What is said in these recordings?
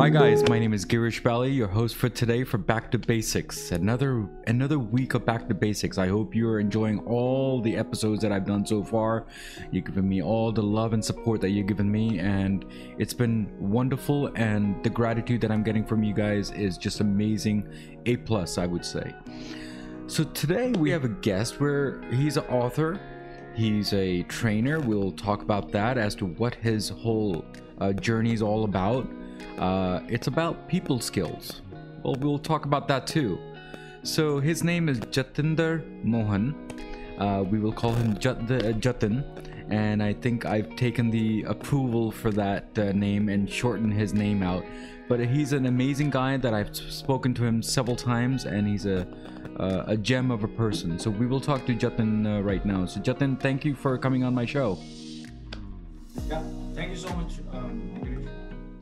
Hi guys, my name is Girish Bali, your host for today for Back to Basics. Another another week of Back to Basics. I hope you're enjoying all the episodes that I've done so far. You've given me all the love and support that you've given me, and it's been wonderful. And the gratitude that I'm getting from you guys is just amazing. A plus, I would say. So today we have a guest where he's an author, he's a trainer. We'll talk about that as to what his whole uh, journey is all about. Uh, it's about people skills. Well, we'll talk about that too. So his name is Jatinder Mohan. Uh, we will call him Jat- uh, Jatin, and I think I've taken the approval for that uh, name and shortened his name out. But he's an amazing guy that I've spoken to him several times, and he's a uh, a gem of a person. So we will talk to Jatin uh, right now. So Jatin, thank you for coming on my show. Yeah, thank you so much, um.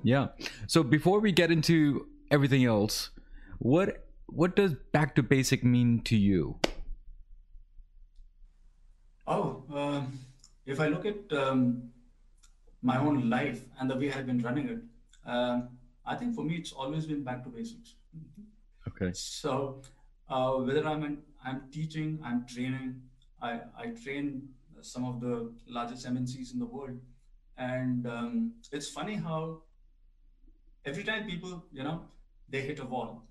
Yeah. So before we get into everything else, what what does back to basic mean to you? Oh, um, if I look at um, my own life and the way I've been running it, um, I think for me it's always been back to basics. Okay. So uh, whether I'm in, I'm teaching, I'm training, I, I train some of the largest MNCs in the world, and um, it's funny how every time people, you know, they hit a wall,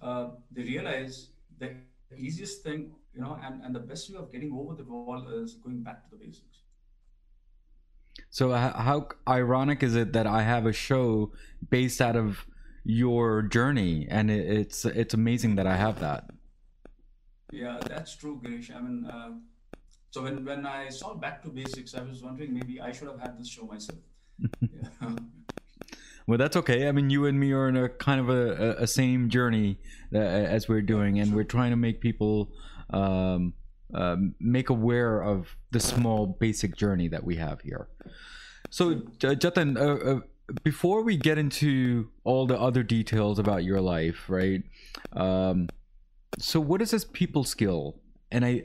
uh, they realize the easiest thing, you know, and, and the best way of getting over the wall is going back to the basics. So h- how ironic is it that I have a show based out of your journey, and it, it's it's amazing that I have that. Yeah, that's true, Girish. I mean, uh, so when, when I saw Back to Basics, I was wondering maybe I should have had this show myself. yeah. Well, that's okay. I mean, you and me are in a kind of a, a, a same journey uh, as we're doing, and we're trying to make people um, um, make aware of the small basic journey that we have here. So, Jatin, uh, uh, before we get into all the other details about your life, right? Um, so, what is this people skill? And I,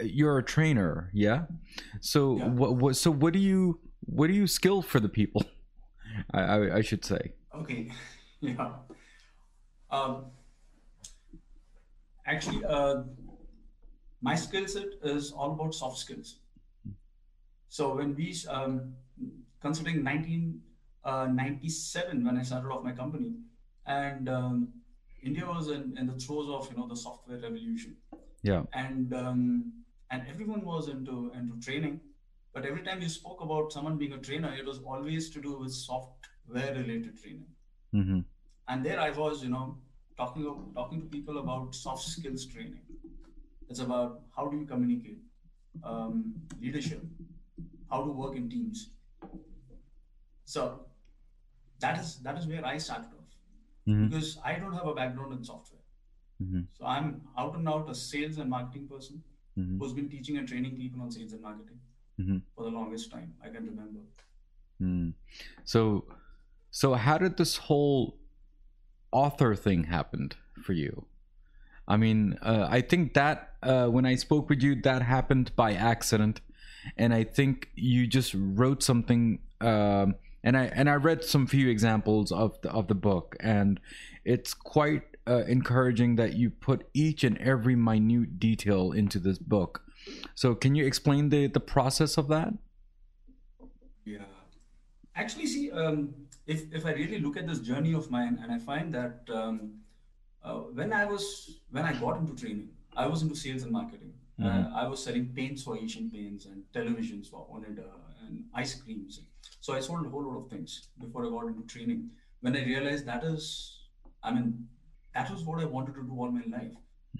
uh, you're a trainer, yeah. So, Yeah. what, what? So, what do you, what do you skill for the people? I, I, I should say. Okay. Yeah. Um, actually, uh, my skill set is all about soft skills. So when we, um, considering 1997 when I started off my company, and um, India was in, in the throes of you know the software revolution, Yeah. and um, and everyone was into into training. But every time you spoke about someone being a trainer, it was always to do with software related training Mm-hmm. and there I was, you know, talking talking to people about soft skills training. It's about how do you communicate, um, leadership, how to work in teams. So that is that is where I started off Mhm. because I don't have a background in software. Mhm. So I'm out and out a sales and marketing person Mhm. who's been teaching and training people on sales and marketing Mhm. for the longest time I can remember. Mm. So, so how did this whole author thing happen for you? I mean, uh, I think that uh, when I spoke with you, that happened by accident, and I think you just wrote something. Um, and I and I read some few examples of the of the book, and it's quite uh, encouraging that you put each and every minute detail into this book. So, can you explain the the process of that? Yeah. Actually, see, um, if, if I really look at this journey of mine, and I find that um, uh, when I was when I got into training, I was into sales and marketing. Uh, I was selling paints for Asian Paints and televisions for Onida and ice creams. So I sold a whole lot of things before I got into training. When I realized that is, I mean, that was what I wanted to do all my life.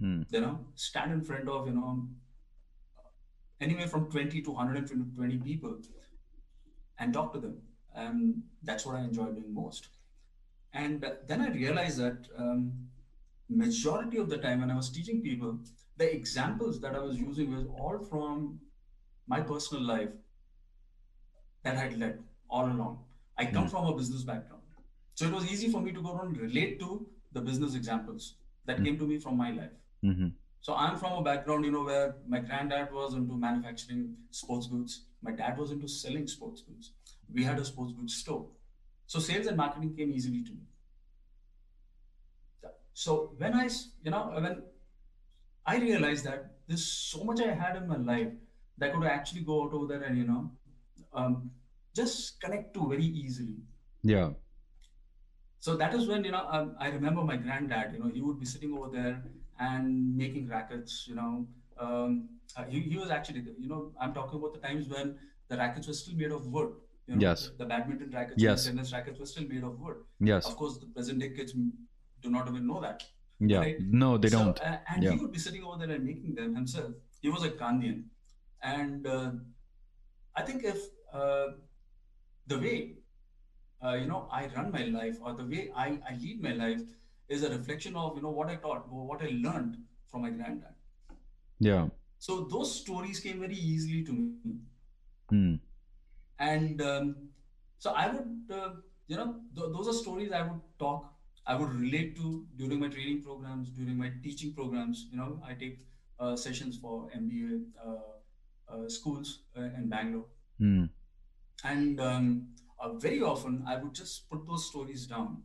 Mm. You know, stand in front of you know anywhere from 20 to 120 people and talk to them. And that's what I enjoy doing most. And then I realized that um, majority of the time when I was teaching people, the examples that I was using was all from my personal life that I had led all along. I come from a business background. So it was easy for me to go and relate to the business examples that came to me from my life. Mm-hmm. So I'm from a background, you know, where my granddad was into manufacturing sports goods. My dad was into selling sports goods. We had a sports goods store. So sales and marketing came easily to me. So when I, you know, when I realized that there's so much I had in my life that I could actually go out over there and, you know, um, just connect to very easily. Yeah. So that is when, you know, um, I remember my granddad, you know, he would be sitting over there and making rackets, you know. Um, uh, he, he was actually, you know, I'm talking about the times when the rackets were still made of wood. You know, Yes. The badminton rackets Yes. and the tennis rackets were still made of wood. Yes. Of course, the present day kids do not even know that. Yeah. right? No, they So, don't. uh, and Yeah. he would be sitting over there and making them himself. He was a Gandhian. And uh, I think if uh, the way, uh, you know, I run my life or the way I, I lead my life is a reflection of, you know, what I taught, what I learned from my granddad. Yeah. So those stories came very easily to me. Hmm. And um, so I would, uh, you know, th- those are stories I would talk, I would relate to during my training programs, during my teaching programs. You know, I take uh, sessions for MBA uh, uh, schools uh, in Bangalore. Hmm. And um, uh, very often I would just put those stories down.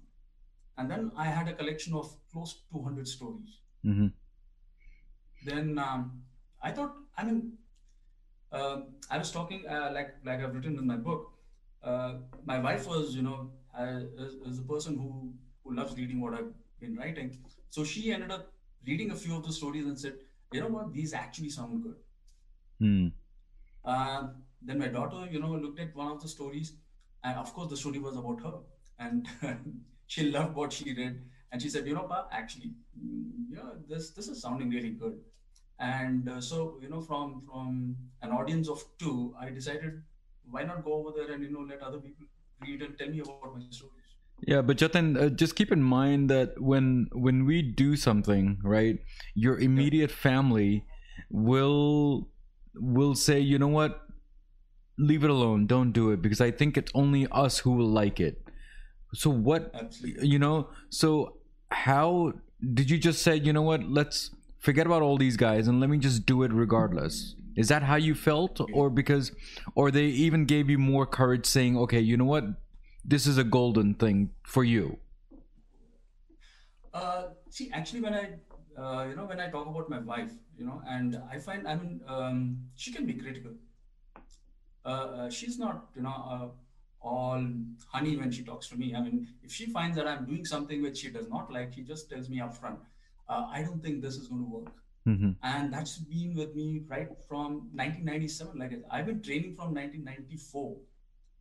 And then I had a collection of close to 200 stories. Mm-hmm. Then um, I thought, I mean, uh, I was talking uh, like like I've written in my book. Uh, my wife was, you know, uh, is, is a person who who loves reading what I've been writing. So she ended up reading a few of the stories and said, you know what, these actually sound good. Hmm. Uh, then my daughter, you know, looked at one of the stories, and of course the story was about her, and she loved what she read, and she said, you know, Pa, actually, mm, yeah, this this is sounding really good. And uh, so, you know, from from an audience of two, I decided, why not go over there and you know let other people read and tell me about my stories. Yeah, but Jatin, uh, just keep in mind that when when we do something, right, your immediate family will will say, you know what, leave it alone, don't do it, because I think it's only us who will like it. So what, Absolutely. you know, so how did you just say, you know what, let's forget about all these guys and let me just do it regardless? Is that how you felt, or because, or they even gave you more courage, saying, okay, you know what, this is a golden thing for you. Uh, see, actually, when I, uh, you know, when I talk about my wife, you know, and I find, I mean, um, she can be critical. Uh, uh, she's not, you know, all honey when she talks to me. I mean, if she finds that I'm doing something which she does not like, she just tells me upfront, uh, I don't think this is going to work. Mm-hmm. And that's been with me right from 1997. Like I've been training from 1994.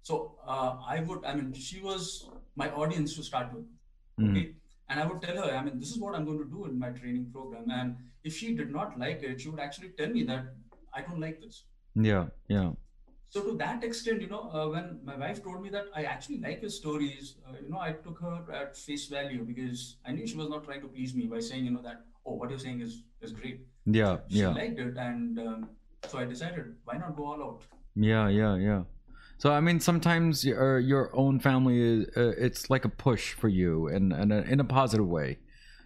So uh, I would, I mean, she was my audience to start with. Mm-hmm. Okay. And I would tell her, I mean, this is what I'm going to do in my training program. And if she did not like it, she would actually tell me that I don't like this. Yeah, yeah. So to that extent, you know, uh, when my wife told me that I actually like your stories, uh, you know, I took her at face value because I knew she was not trying to please me by saying, you know, that oh, what you're saying is is great. Yeah, She yeah, liked it, and um, so I decided, why not go all out? yeah, yeah, yeah. So I mean, sometimes your your own family is uh, it's like a push for you, and and in a positive way.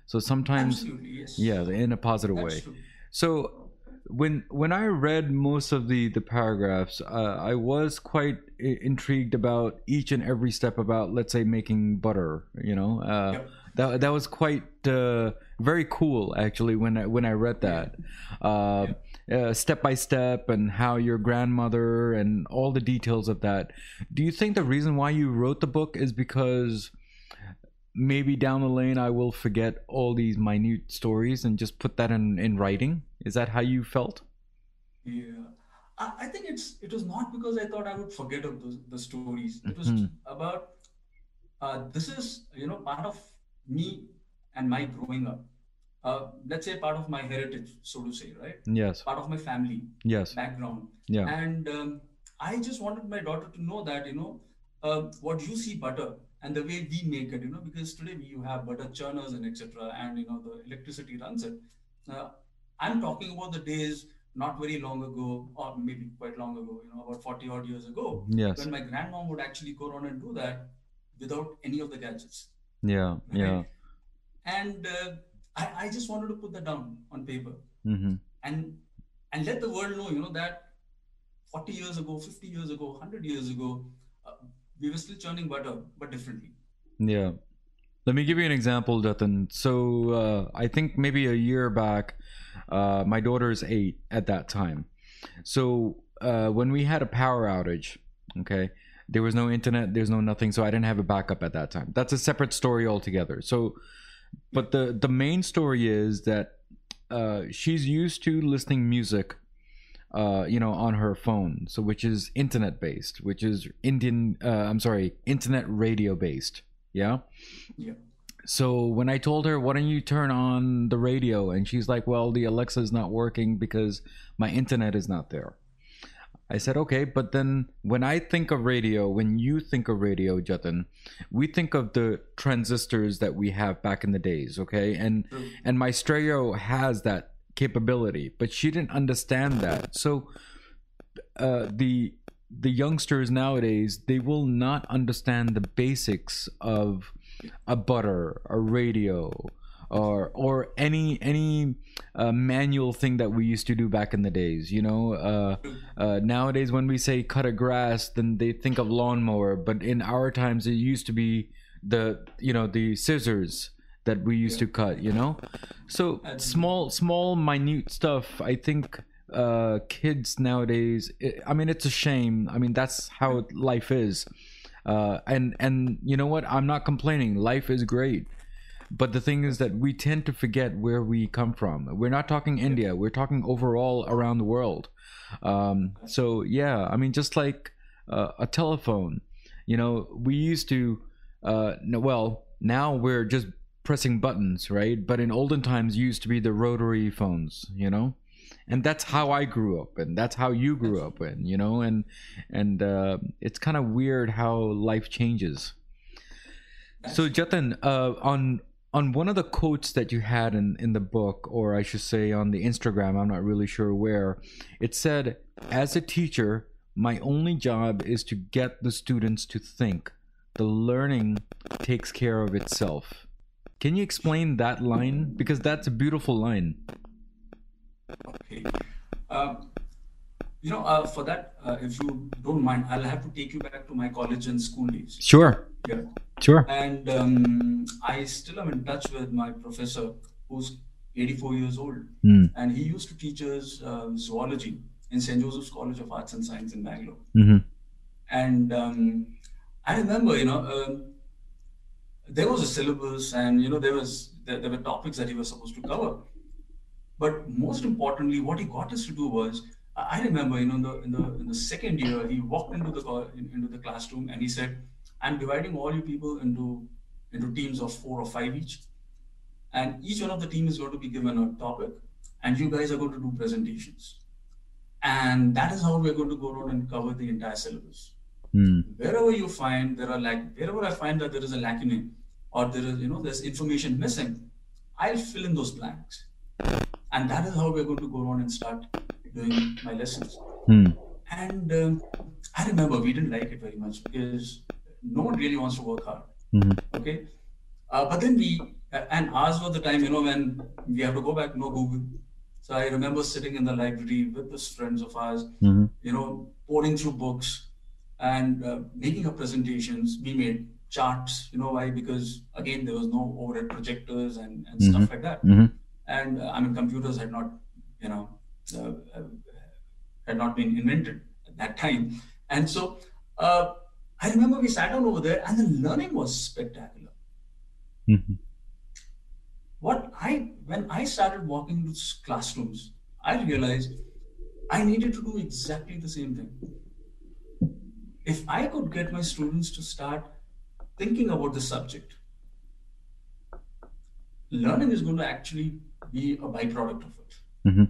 So sometimes, Absolutely, yes. yeah, in a positive That's way. true. So when when I read most of the the paragraphs, uh, I was quite I- intrigued about each and every step about, let's say, making butter. You know, uh, Yep. that that was quite uh, very cool actually when I when I read that. Uh, uh, step by step and how your grandmother and all the details of that. Do you think the reason why you wrote the book is because maybe down the lane I will forget all these minute stories and just put that in in writing? Is that how you felt? Yeah, I, I think it's it was not because I thought I would forget of those the stories. It was Mhm. about uh, this is you know part of me and my growing up. Uh, let's say part of my heritage, so to say, right? Yes. Part of my family Yes. background, Yeah. and um, I just wanted my daughter to know that you know uh, what you see butter and the way we make it. You know, because today we you have butter churners and etc. And you know the electricity runs it. Uh, I'm talking about the days not very long ago, or maybe quite long ago, you know, about 40 odd years ago, Yes. when my grandmom would actually go around and do that without any of the gadgets. Yeah. Yeah. And uh, I, I just wanted to put that down on paper Mm-hmm. and and let the world know, you know, that 40 years ago, 50 years ago, 100 years ago, uh, we were still churning butter, but differently. Yeah. Let me give you an example, Jatin. So uh, I think maybe a year back, uh, my daughter is eight at that time. So uh, when we had a power outage, okay, there was no internet, there's no nothing, so I didn't have a backup at that time. That's a separate story altogether. So, but the the main story is that uh, she's used to listening music uh, you know, on her phone. So which is internet based, which is Indian. Uh, I'm sorry, internet radio based. Yeah. Yeah. So when I told her, "Why don't you turn on the radio?" and she's like, "Well, the Alexa is not working because my internet is not there." I said, "Okay, but then when I think of radio, when you think of radio, Jatin, we think of the transistors that we have back in the days, okay? And True. and my stereo has that capability but she didn't understand that. So uh, the the youngsters nowadays they will not understand the basics of a butter a radio or or any any uh, manual thing that we used to do back in the days you know? Uh, uh, nowadays when we say cut a grass then they think of lawnmower but in our times it used to be the you know the scissors that we used to cut you know? So And- small small minute stuff i think uh kids nowadays i i mean it's a shame. I mean that's how life is. Uh and and you know what? I'm not complaining. Life is great. But the thing is that we tend to forget where we come from. We're not talking india. We're talking overall around the world. Um so yeah i mean just like uh, a telephone. You know we used to uh no, well now we're just pressing buttons right but in olden times used to be the rotary phones you know and that's how i grew up and that's how you grew up and you know and and uh, it's kind of weird how life changes so Jatin, uh, on on one of the quotes that you had in in the book, or I should say on the Instagram, I'm not really sure where, it said, "As a teacher, my only job is to get the students to think. The learning takes care of itself." Can you explain that line? Because that's a beautiful line. Okay. Um, you know, uh, for that, uh, if you don't mind, I'll have to take you back to my college and school days. Sure, Yeah. sure. And um, I still am in touch with my professor, who's 84 years old, Hmm. and he used to teach us uh, zoology in St. Joseph's College of Arts and Science in Bangalore. hmm And um, I remember, you know, um, there was a syllabus, and you know, there was there, there were topics that he was supposed to cover. But most importantly, what he got us to do was, I remember, you know, in the in the in the second year, he walked into the in- into the classroom and he said, "I'm dividing all you people into into teams of four or five each, and each one of the team is going to be given a topic, and you guys are going to do presentations, and that is how we're going to go around and cover the entire syllabus." Hmm. wherever you find there are like wherever I find that there is a lacune or there is you know there's information missing, I'll fill in those blanks, and that is how we're going to go on and start doing my lessons. Hmm. And um, I remember we didn't like it very much because no one really wants to work hard. Mhm. Okay, uh, but then we uh, and ours was the time you know when we have to go back no Google. So I remember sitting in the library with those friends of ours, Mhm. you know, pouring through books and uh, making up presentations. We made charts, you know, why? Because again, there was no overhead projectors and, and stuff like that. Mhm. And uh, I mean, computers had not, you know, uh, uh, had not been invented at that time. And so uh, I remember we sat down over there and the learning was spectacular. Mhm. What I, when I started walking into classrooms, I realized I needed to do exactly the same thing. If I could get my students to start thinking about the subject, learning is going to actually be a byproduct of it.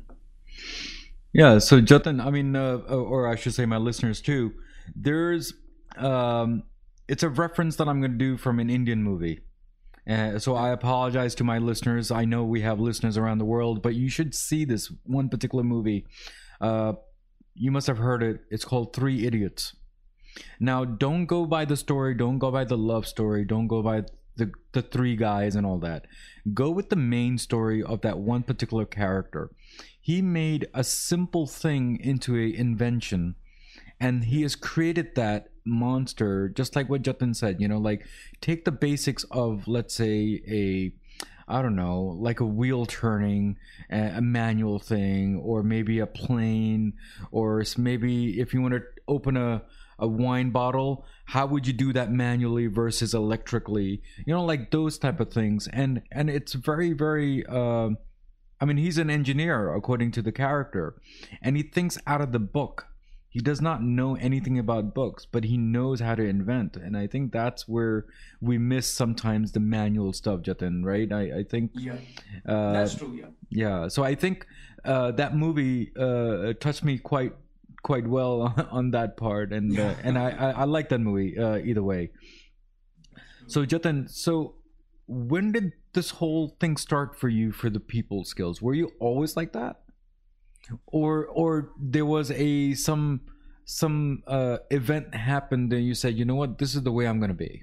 Yeah, so Jatin, I mean, uh, or I should say, my listeners too. There's, um, it's a reference that I'm going to do from an Indian movie. Uh, so I apologize to my listeners. I know we have listeners around the world, but you should see this one particular movie. Uh, you must have heard it. It's called Three Idiots. Now, don't go by the story. Don't go by the love story. Don't go by the the three guys and all that. Go with the main story of that one particular character he made a simple thing into a invention and he has created that monster just like what Jatin said you know like take the basics of let's say a I don't know, like a wheel turning, a a manual thing, or maybe a plane, or maybe if you want to open a, a wine bottle, how would you do that manually versus electrically? You know, like those type of things. And and it's very very. um I mean, he's an engineer according to the character, and he thinks out of the book. He does not know anything about books, but he knows how to invent, and I think that's where we miss sometimes the manual stuff, Jatin. Right? I I think Yeah, uh, that's true. Yeah. yeah. So I think uh, that movie uh, touched me quite quite well on that part, and uh, and I, I I like that movie uh, either way. So Jatin, so when did this whole thing start for you for the people skills? Were you always like that, or or there was a some some uh, event happened and you said, you know what, this is the way I'm gonna be.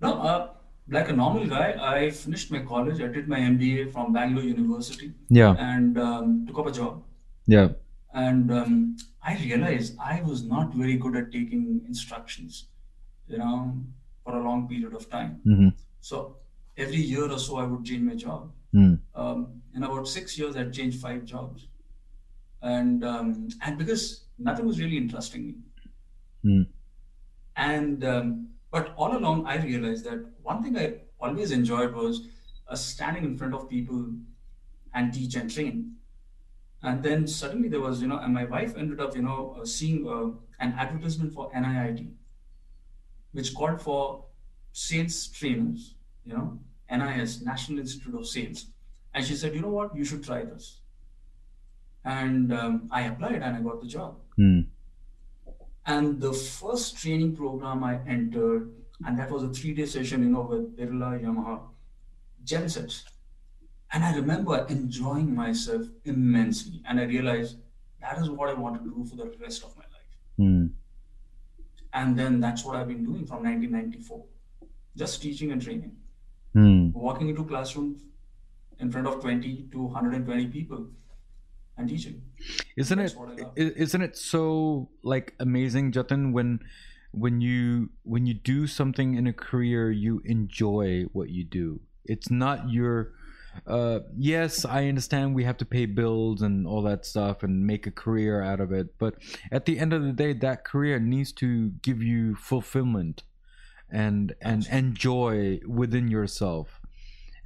No, uh, like a normal guy, I finished my college. I did my MBA from Bangalore University Yeah, and um, took up a job. yeah, And um, I realized I was not very good at taking instructions, you know, for a long period of time. mm-hmm. So every year or so, I would change my job. mm. Um, in about six years, I'd changed five jobs, and um, and because nothing was really interesting me, Mm. and um, but all along, I realized that one thing I always enjoyed was uh, standing in front of people and teach and train. And then suddenly there was, you know, and my wife ended up, you know, uh, seeing uh, an advertisement for NIIT, which called for sales trainers, you know, NIS, National Institute of Sales. And she said, you know what, you should try this. And um, I applied and I got the job. Mm. And the first training program I entered, and that was a three day session, you know, with Birla Yamaha gensets. And I remember enjoying myself immensely. And I realized that is what I want to do for the rest of my life. Mm. And then that's what I've been doing from 1994 just teaching and training, Mm. walking into classrooms in front of 20 to 120 people and teaching. isn't That's it what I love. i- isn't it so like amazing jatin when when you when you do something in a career you enjoy what you do it's not your uh yes i understand we have to pay bills and all that stuff and make a career out of it but at the end of the day that career needs to give you fulfillment and and and joy within yourself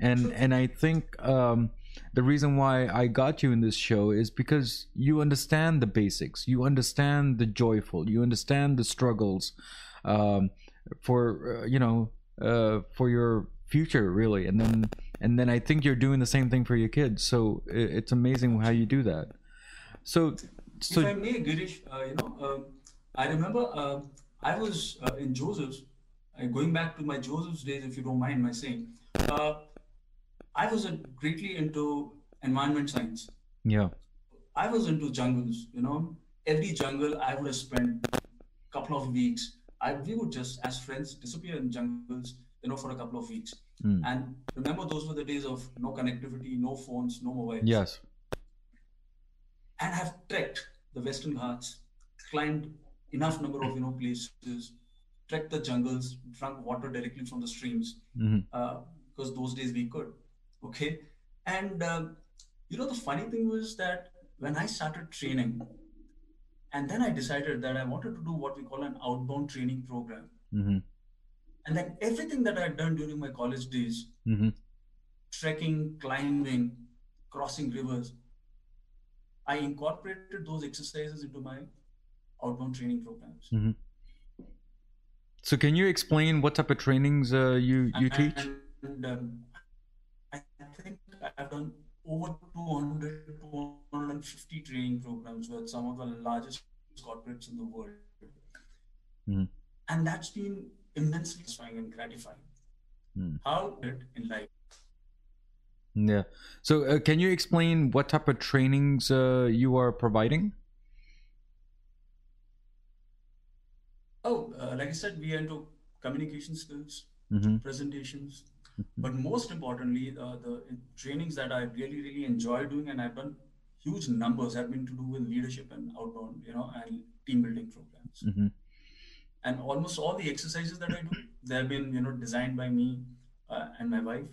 and and i think um the reason why I got you in this show is because you understand the basics. You understand the joyful. You understand the struggles um, for uh, you know uh, for your future, really. And then and then I think you're doing the same thing for your kids. So it's amazing how you do that. So if so I may, Girish, uh, you know, um, I remember uh, I was uh, in Joseph's, uh, going back to my Joseph's days, if you don't mind my saying. Uh, I was uh, greatly into environment science. yeah, I was into jungles, you know. Every jungle I would have spent a couple of weeks. I we would just as friends disappear in jungles, you know, for a couple of weeks. Mm. And remember those were the days of no connectivity, no phones, no mobiles. yes, and have trekked the Western Ghats, climbed enough number of you know places, trekked the jungles, drunk water directly from the streams, hmm uh, because those days we could. Okay, and um, you know the funny thing was that when I started training, and then I decided that I wanted to do what we call an outbound training program, hmm and then everything that I had done during my college days, hmm trekking, climbing, crossing rivers, I incorporated those exercises into my outbound training programs. hmm So can you explain what type of trainings uh, you you teach? And um, I think I've done over 200, 250 training programs with some of the largest corporates in the world. Mhm. And that's been immensely satisfying and gratifying. Mm. How did in life. Yeah. So uh, can you explain what type of trainings uh, you are providing? Oh, uh, like I said, we are into communication skills, hmm presentations, but most importantly, uh, the trainings that I really, really enjoy doing and I've done huge numbers have been to do with leadership and outbound, you know, and team building programs. Mm-hmm. And almost all the exercises that I do, they have been, you know, designed by me uh, and my wife.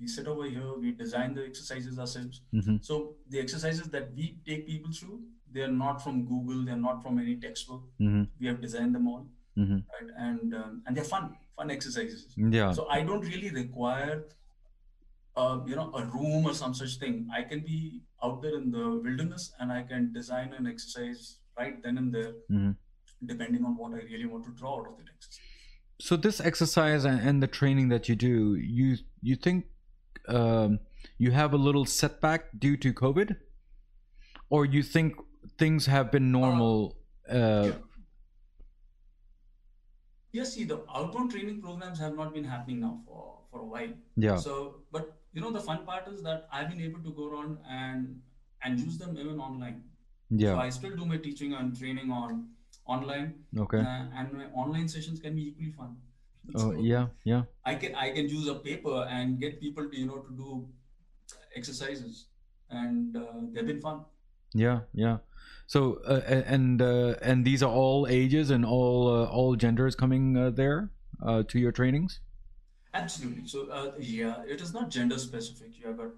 We sit over here, we design the exercises ourselves. Mm-hmm. So the exercises that we take people through, they are not from Google, they're not from any textbook. Mm-hmm. We have designed them all, Mm-hmm. right? And um, and they're fun, fun exercises. Yeah. So I don't really require, uh, you know, a room or some such thing. I can be out there in the wilderness and I can design an exercise right then and there, Mm-hmm. Depending on what I really want to draw out of the text. so this exercise and, the training that you do you you think um, you have a little setback due to covid or you think things have been normal uh, yeah. Yes, see, the outbound training programs have not been happening now for, for a while. yeah So, but you know, the fun part is that I've been able to go around and and use them even online. So yeah I still do my teaching and training on online, okay uh, and my online sessions can be equally fun. oh So yeah yeah I can I can use a paper and get people to you know to do exercises, and uh, they've been fun. yeah yeah so uh, and uh, and these are all ages and all uh, all genders coming uh, there uh, to your trainings Absolutely. So uh, yeah, it is not gender specific. You have got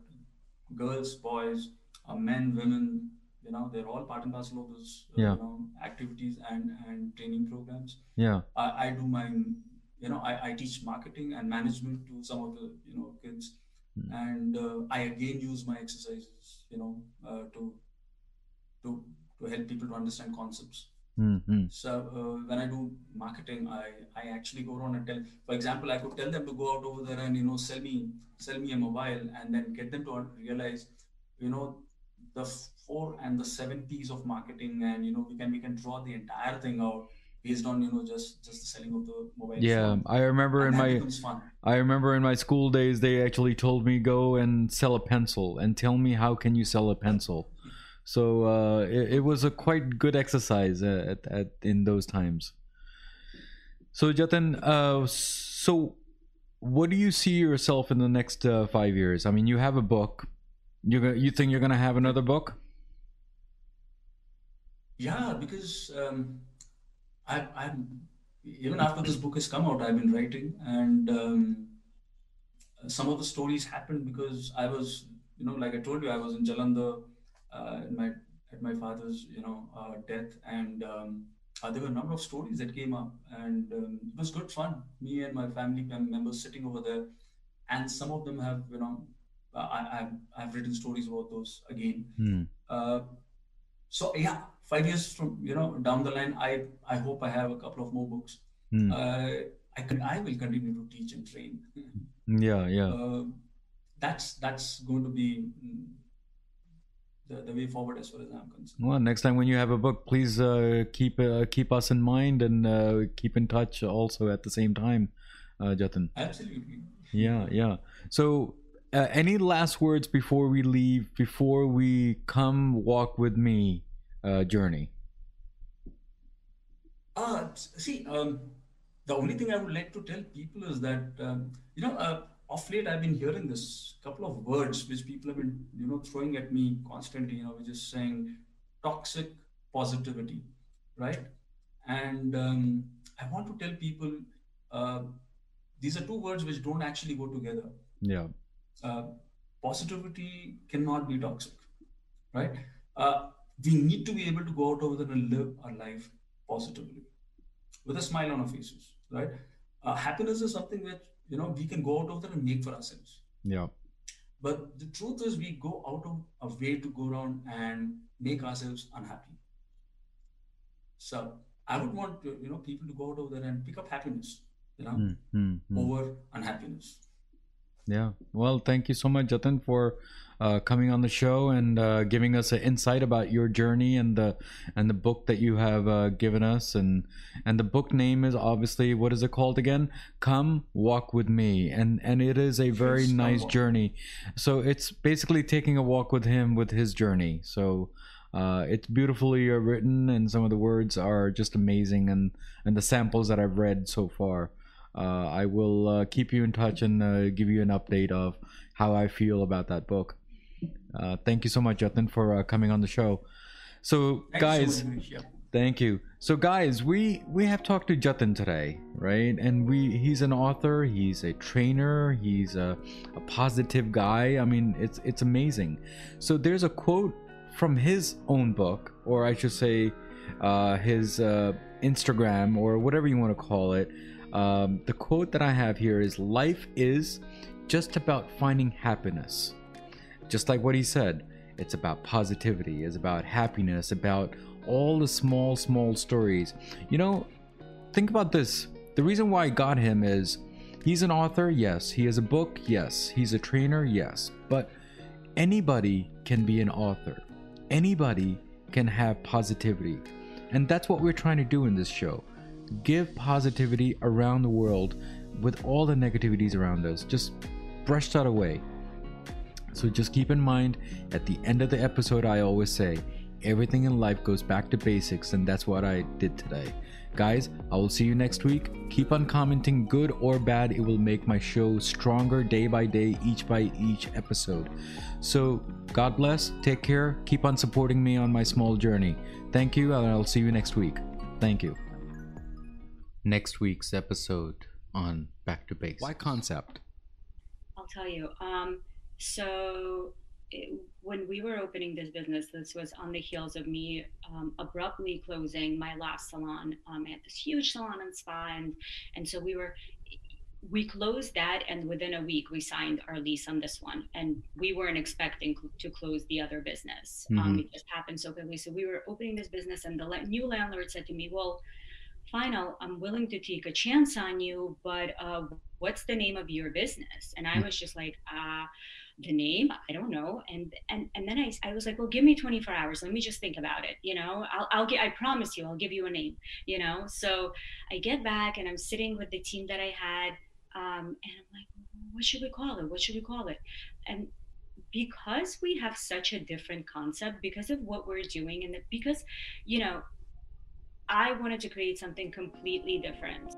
girls, boys, uh, men, women. Know, they're all part and parcel of those uh, Yeah. you know activities and and training programs. yeah I, I do my you know I, I teach marketing and management to some of the you know kids, Hmm. and uh, I again use my exercises you know uh, to to to help people to understand concepts. mm-hmm. So uh, when I do marketing, I, I actually go around and tell. For example, I could tell them to go out over there and you know sell me sell me a mobile, and then get them to realize, you know, the four and the seven P's of marketing, and you know we can we can draw the entire thing out based on you know just just the selling of the mobile. yeah phone. i remember And in my fun. I remember in my school days, they actually told me go and sell a pencil and tell me how can you sell a pencil. So uh, it, it was a quite good exercise uh, at, at in those times. So Jatin, uh, so what do you see yourself in the next uh, five years? I mean, you have a book. You you think you're gonna have another book? Yeah, because um, I, I'm even after this book has come out, I've been writing, and um, some of the stories happened because I was, you know, like I told you, I was in Jalandhar uh, in my at my father's, you know, uh, death, and um, uh, there were a number of stories that came up, and um, it was good fun. Me and my family members sitting over there, and some of them have, you know, I, I I've written stories about those again. Hmm. Uh, so yeah, five years from you know down the line, I I hope I have a couple of more books. Hmm. Uh, I can I will continue to teach and train. Yeah, yeah. Uh, that's that's going to be mm, the, the way forward as far as I'm concerned. Well, next time when you have a book, please uh, keep uh, keep us in mind and uh, keep in touch also at the same time, uh, Jatin. Absolutely. Yeah, yeah. So, uh, any last words before we leave? Before we come walk with me, uh, journey. Uh, see, um, the only thing I would like to tell people is that, um, you know, uh, of late I've been hearing this couple of words which people have been, you know, throwing at me constantly, you know, which is saying toxic positivity, right? And um, I want to tell people uh, these are two words which don't actually go together. Yeah, Uh, positivity cannot be toxic, right? Uh, we need to be able to go out over there and live our life positively with a smile on our faces, right? Uh, happiness is something that you know we can go out of there and make for ourselves. yeah, But the truth is, we go out of a way to go around and make ourselves unhappy. So I would want to, you know people to go out over there and pick up happiness, you know, Hmm, hmm, hmm. over unhappiness. Yeah. Well, thank you so much, Jatin, for uh, coming on the show and uh, giving us an insight about your journey and the and the book that you have uh, given us and and the book name is obviously what is it called again? Come walk with me, and and it is a very nice journey. So it's basically taking a walk with him with his journey. So. Uh, it's beautifully uh, written, and some of the words are just amazing, and and the samples that I've read so far. Uh, I will uh, keep you in touch and uh, give you an update of how I feel about that book. Uh, thank you so much, Jatin, for uh, coming on the show. So, Thank you so guys, much, Yeah. Thank you. So guys, we we have talked to Jatin today, right? And we he's an author, he's a trainer, he's a, a positive guy. I mean, it's it's amazing. So there's a quote from his own book, or I should say, uh, his uh, Instagram or whatever you want to call it. Um, the quote that I have here is life is just about finding happiness. Just like what he said, it's about positivity, it's about happiness, about all the small, small stories. You know, think about this. The reason why I got him is he's an author, yes. He has a book, yes. He's a trainer, yes. But anybody can be an author, anybody can have positivity. And that's what we're trying to do in this show give positivity around the world with all the negativities around us. Just brush that away. So just keep in mind at the end of the episode, I always say, everything in life goes back to basics, and that's what I did today. Guys, I will see you next week. Keep on commenting, good or bad. It will make my show stronger day by day, each by each episode. So, God bless, take care, keep on supporting me on my small journey. Thank you, and I'll see you next week. Thank you. Next week's episode on Back to Basics. Why concept? I'll tell you. Um, so it, when we were opening this business, this was on the heels of me um, abruptly closing my last salon. Um, I had this huge salon and spa, and and so we were we closed that, and within a week we signed our lease on this one, and we weren't expecting cl- to close the other business. Um, Mhm. it just happened so quickly. So we were opening this business, and the la- new landlord said to me, "Well." Fine, I'll, I'm willing to take a chance on you, but uh, what's the name of your business? And I Hmm. was just like, uh, the name? I don't know. And and and then i, I was like well give me 24 hours. Let me just think about it you know? I'll, I'll get i promise you i'll give you a name you know? So i get back and i'm sitting with the team that i had um, and i'm like what should we call it? What should we call it? And because we have such a different concept because of what we're doing and because you know i wanted to create something completely different